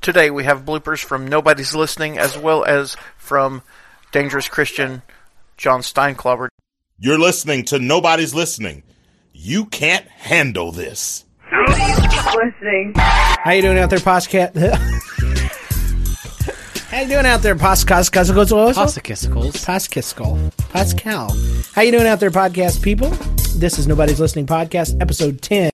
Today we have bloopers from Nobody's Listening as well as from Dangerous Christian John Steinklauber. You're listening to Nobody's Listening. You can't handle this. listening. How you doing out there, podcast? How you doing out there, podcast? Posticusicles. Pascal. Pascal. How you doing out there, podcast people? This is Nobody's Listening Podcast, episode 10.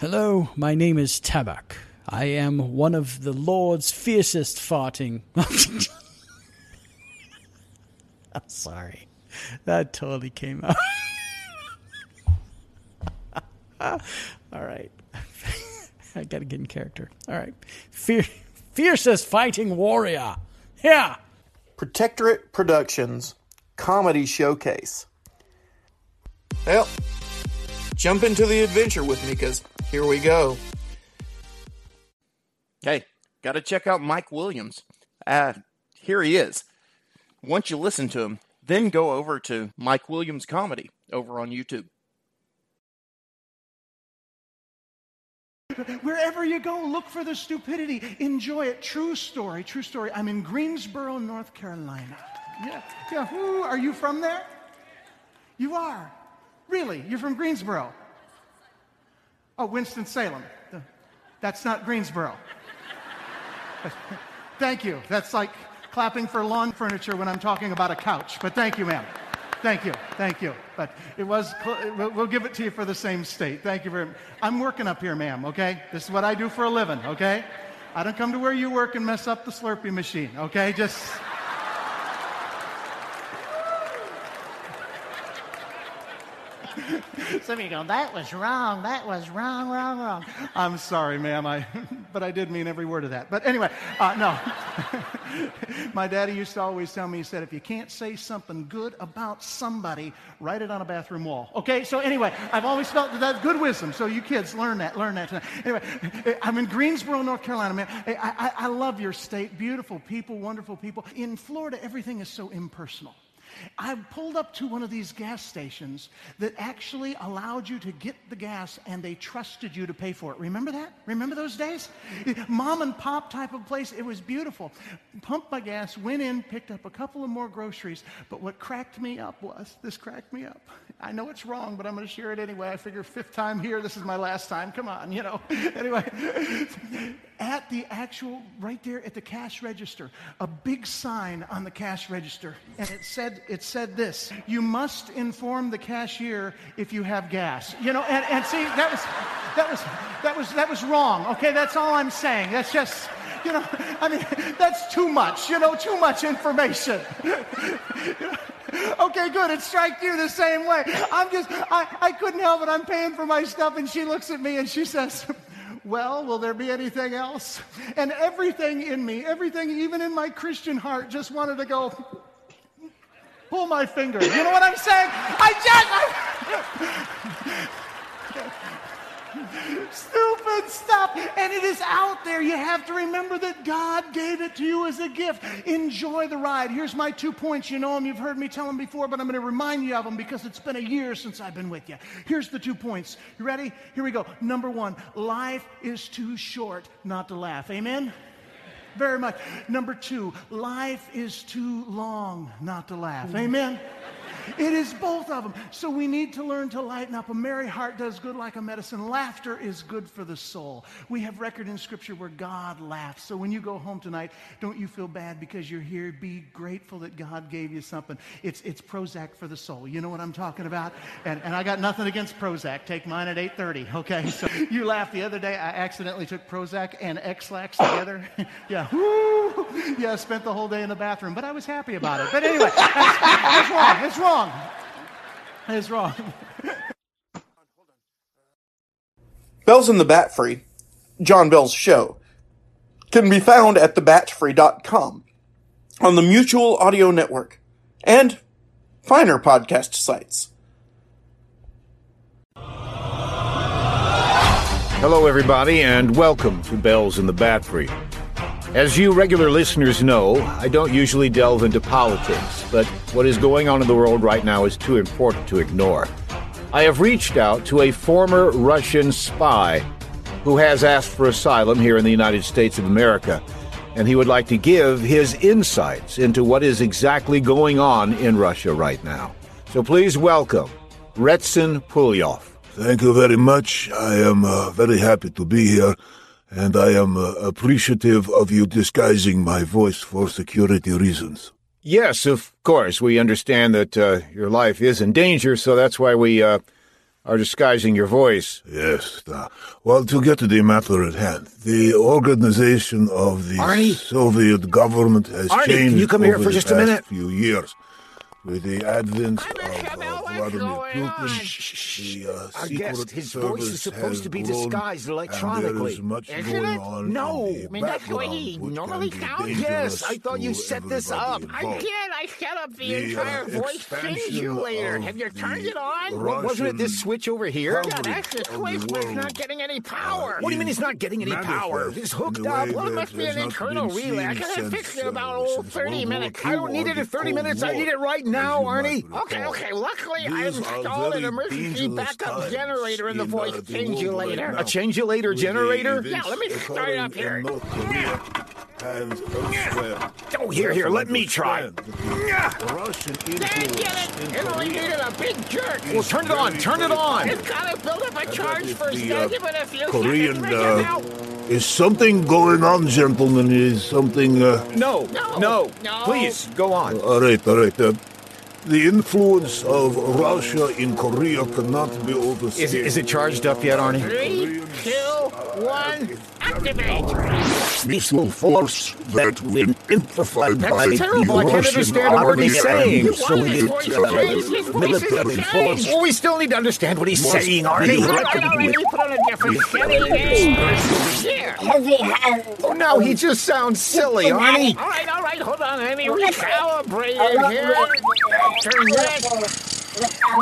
Hello, my name is Tabak. I am one of the Lord's fiercest farting. I'm sorry. That totally came out. All right. I gotta get in character. All right. Fier- fiercest fighting warrior. Yeah. Protectorate Productions Comedy Showcase. Well, jump into the adventure with me because here we go. Hey, got to check out Mike Williams. Uh, here he is. Once you listen to him, then go over to Mike Williams Comedy over on YouTube. Wherever you go, look for the stupidity. Enjoy it. True story. True story. I'm in Greensboro, North Carolina. Yeah. Yeah. Ooh, are you from there? You are. Really? You're from Greensboro? Oh, Winston-Salem. That's not Greensboro. thank you. That's like clapping for lawn furniture when I'm talking about a couch. But thank you, ma'am. Thank you. Thank you. But it was, we'll give it to you for the same state. Thank you very much. I'm working up here, ma'am, okay? This is what I do for a living, okay? I don't come to where you work and mess up the Slurpee machine, okay? Just. Some of you go, that was wrong, that was wrong, wrong, wrong. I'm sorry, ma'am, I, but I did mean every word of that. But anyway, uh, no. My daddy used to always tell me, he said, if you can't say something good about somebody, write it on a bathroom wall. Okay, so anyway, I've always felt that that's good wisdom. So you kids, learn that, learn that. Tonight. Anyway, I'm in Greensboro, North Carolina, man. I, I, I love your state. Beautiful people, wonderful people. In Florida, everything is so impersonal. I pulled up to one of these gas stations that actually allowed you to get the gas and they trusted you to pay for it. Remember that? Remember those days? Mom and pop type of place. It was beautiful. Pumped my gas, went in, picked up a couple of more groceries. But what cracked me up was this cracked me up. I know it's wrong, but I'm going to share it anyway. I figure fifth time here, this is my last time. Come on, you know. Anyway, at the actual, right there at the cash register, a big sign on the cash register, and it said, it said this: "You must inform the cashier if you have gas." You know, and, and see, that was, that was, that was, that was wrong. Okay, that's all I'm saying. That's just. You know, I mean, that's too much, you know, too much information. okay, good. It strikes you the same way. I'm just, I, I couldn't help it. I'm paying for my stuff, and she looks at me and she says, well, will there be anything else? And everything in me, everything, even in my Christian heart, just wanted to go, pull my finger. You know what I'm saying? I just. Stupid stuff. And it is out there. You have to remember that God gave it to you as a gift. Enjoy the ride. Here's my two points. You know them. You've heard me tell them before, but I'm going to remind you of them because it's been a year since I've been with you. Here's the two points. You ready? Here we go. Number one life is too short not to laugh. Amen? Very much. Number two, life is too long not to laugh. Amen? It is both of them. So we need to learn to lighten up. A merry heart does good like a medicine. Laughter is good for the soul. We have record in Scripture where God laughs. So when you go home tonight, don't you feel bad because you're here. Be grateful that God gave you something. It's, it's Prozac for the soul. You know what I'm talking about? And, and I got nothing against Prozac. Take mine at 8.30, okay? So you laughed the other day. I accidentally took Prozac and Ex-Lax together. yeah, woo! Yeah, spent the whole day in the bathroom, but I was happy about it. But anyway, that's, that's wrong. It's wrong. It's wrong. Bells in the Bat Free, John Bell's show, can be found at thebatfree.com, on the Mutual Audio Network, and finer podcast sites. Hello, everybody, and welcome to Bells in the Bat Free. As you regular listeners know, I don't usually delve into politics, but what is going on in the world right now is too important to ignore. I have reached out to a former Russian spy who has asked for asylum here in the United States of America. And he would like to give his insights into what is exactly going on in Russia right now. So please welcome Retsin Pulyov. Thank you very much. I am uh, very happy to be here, and I am uh, appreciative of you disguising my voice for security reasons. Yes, of course. We understand that uh, your life is in danger, so that's why we uh, are disguising your voice. Yes. uh, well, to get to the matter at hand, the organization of the Arnie? Soviet government has Arnie, changed can you come here over for the just a minute? few years. With the advent of uh, Vladimir Putin, the uh, Our secret guest, his service voice is supposed has to be grown, disguised and electronically. there is much Isn't going it? on No, in the I mean, that's the way background, he which normally can be sounds. dangerous Yes, I thought you set this everybody up. I did. I set up the, The, uh, entire voice expansion simulator. Have you turned it on? Russian Wasn't it this switch over here? coverage Yeah, that's the of the switch, but it's not getting any power. What do you mean it's not getting any power? manifest It's hooked in up. Well, it must be an internal relay. I seen can fix it in uh, about oh, 30 minutes. I don't need it in 30 minutes. I need it right now, you might Arnie. Okay, okay. Luckily, I installed an emergency backup generator in the voice uh, the right. A changulator generator? Yeah, let me start occurring up here. North Korea and elsewhere. Oh, here, here, let me try. Understand that the Russian Dang get it! in It only needed a big jerk. Well, turn it on. Turn it on. It's gotta build up a charge for a the, uh, second, but a few Korean, seconds, make it uh, out. Is something going on, gentlemen? Is something? Uh, No, No, no, no. Please, go on. all right, all right. Uh, the influence of Russia in Korea cannot be overstated. Is it, is it charged up yet, Arnie? Three, two, one, activate! missile force that will amplify by terrible. I the can't Russian understand a army he's saying. and Why Soviet uh, changed? His voice military force. changed. Oh, we still need to understand what he's saying, Arnie. right, all right, let put on a different setting. Oh, now he just sounds silly, Arnie. All right, all right, hold on. Let me recalibrate it here. Turn that.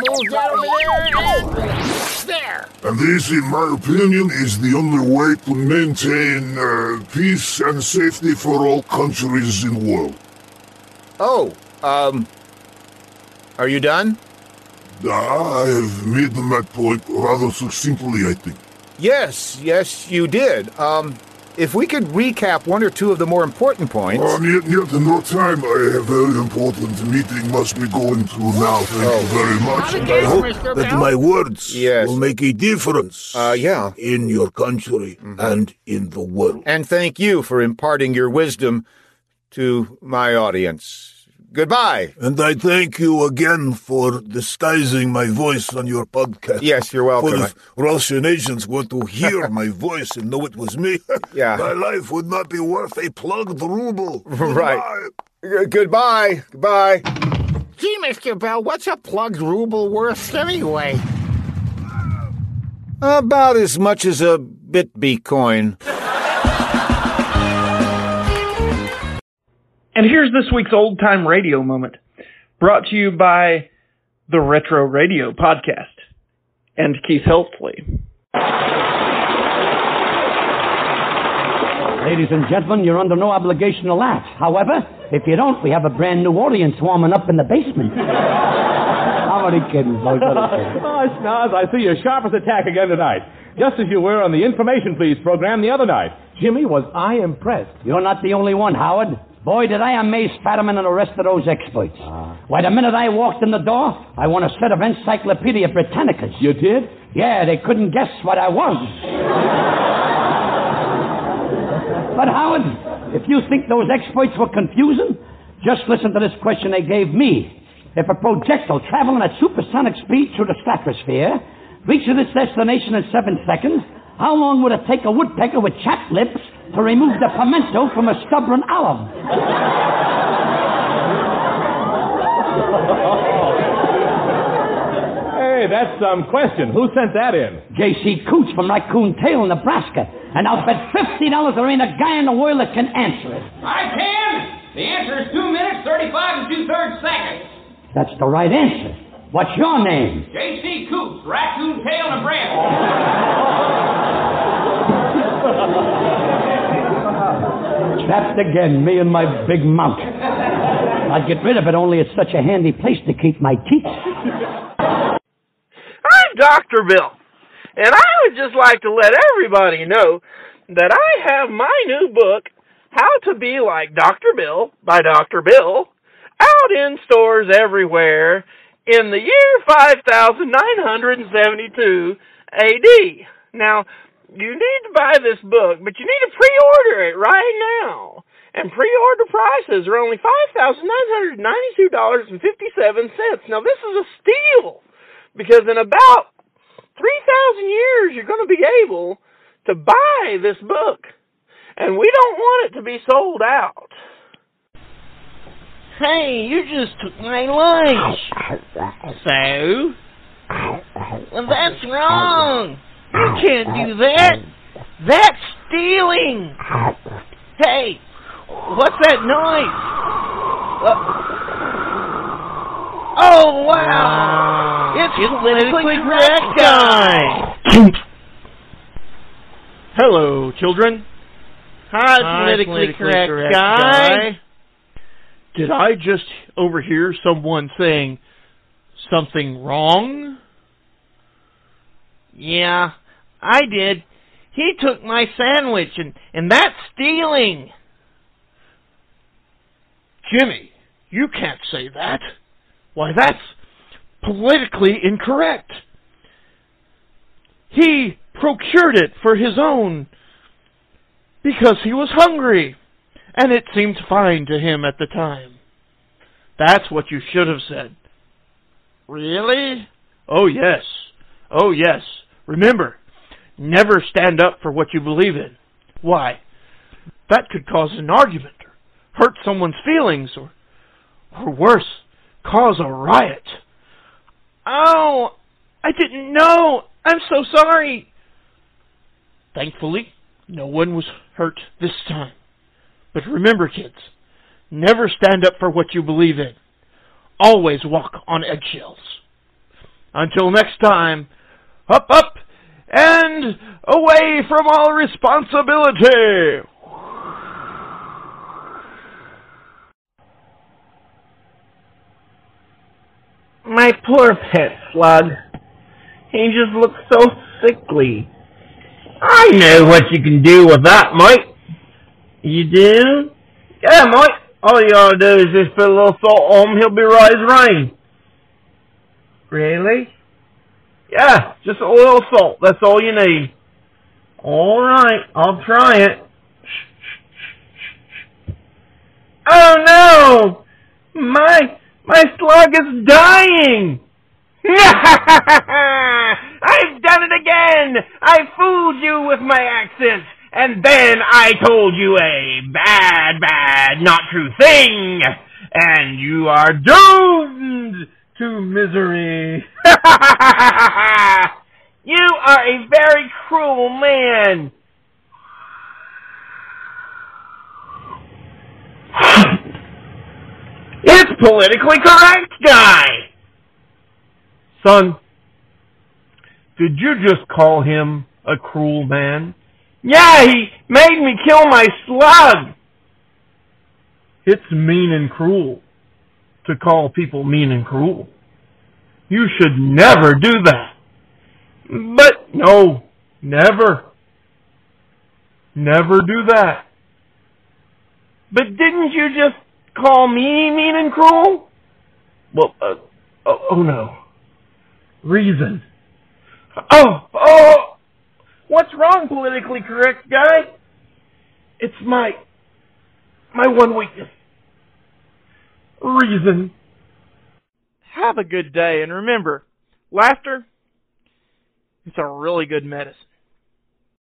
Move that over there. And there. And this, in my opinion, is the only way to maintain uh, peace and safety for all countries in the world. Oh, um, are you done? I have made my point rather succinctly, I think. Yes, yes, you did. Um, if we could recap one or two of the more important points. Um, yet, yet, no time. I have a very important meeting must be going to now. Thank you very much. How's it And I hope Mr. that Bell? my words Yes. will make a difference Uh, yeah. in your country and in the world. And thank you for imparting your wisdom to my audience. Goodbye. And I thank you again for disguising my voice on your podcast. Yes, you're welcome. For if Russian agents were to hear my voice and know it was me, Yeah. my life would not be worth a plugged ruble. Right. Goodbye. G- goodbye. Goodbye. Gee, Mr. Bell, what's a plugged ruble worth anyway? About as much as a Bitby coin. And here's this week's old time radio moment, brought to you by the Retro Radio Podcast and Keith Heltley. Ladies and gentlemen, you're under no obligation to laugh. However, if you don't, we have a brand new audience warming up in the basement. I'm only kidding, folks. I'm only kidding. Oh, Snaz, I see you're sharp as a tack again tonight. Just as you were on the Information Please program the other night. Jimmy, was I impressed. You're not the only one, Howard. Boy, did I amaze Fadiman and the rest of those experts. Ah. Why, the minute I walked in the door, I won a set of Encyclopedia Britannicas. You did? Yeah, they couldn't guess what I was. but, Howard, if you think those exploits were confusing, just listen to this question they gave me. If a projectile traveling at supersonic speed through the stratosphere reaches its destination in seven seconds, how long would it take a woodpecker with chapped lips to remove the pimento from a stubborn olive? Hey, that's some question. Who sent that in? J.C. Coots from Raccoon Tail, Nebraska. And I'll bet $50 there ain't a guy in the world that can answer it. I can. The answer is two minutes, 35 and two thirds seconds. That's the right answer. What's your name? J.C. Coops, Raccoon Tail, Nebraska. Trapped again, me and my big mount. I'd get rid of it only it's such a handy place to keep my teeth. I'm Dr. Bill. And I would just like to let everybody know that I have my new book, How to Be Like Dr. Bill by Dr. Bill, out in stores everywhere in the year 5972 AD. Now, you need to buy this book, but you need to pre-order it right now. And pre-order prices are only $5,992.57. Now, this is a steal because in about 3,000 years, you're going to be able to buy this book. And we don't want it to be sold out. Hey, you just took my lunch. So? Well, that's wrong. You can't do that. That's stealing. Hey, what's that noise? Oh, wow. It's, politically correct guy. Hello, children. Hi, politically correct guy. Did I just overhear someone saying something wrong? Yeah, I did. He took my sandwich, and, and that's stealing. Jimmy, you can't say that. Why, that's politically incorrect. He procured it for his own because he was hungry, and it seemed fine to him at the time. That's what you should have said. Really? Oh, yes. Oh, yes. Remember, never stand up for what you believe in. Why? That could cause an argument, or hurt someone's feelings, or, or worse, cause a riot. Oh, I didn't know. I'm so sorry. Thankfully, no one was hurt this time. But remember, kids, never stand up for what you believe in. Always walk on eggshells. Until next time, up, up, and away from all responsibility. My poor pet slug. He just looks so sickly. I know what you can do with that, Mike. You do? Yeah, Mike. All you gotta do is just put a little salt on him, he'll be right as rain. Really? Yeah, just a little salt. That's all you need. All right, I'll try it. Oh no! My my slug is dying. I've done it again. I fooled you with my accent, and then I told you a bad, bad, not true thing, and you are doomed to misery. you are a very cruel man. it's politically correct, guy. Son, did you just call him a cruel man? Yeah, he made me kill my slug. It's mean and cruel to call people mean and cruel. You should never do that. But No, never. Never do that. but didn't you just call me mean and cruel? Well, uh, oh, oh no. Reason. Oh, oh, what's wrong, politically correct guy? It's my, my one weakness. Reason. Have a good day, and remember, laughter, it's a really good medicine.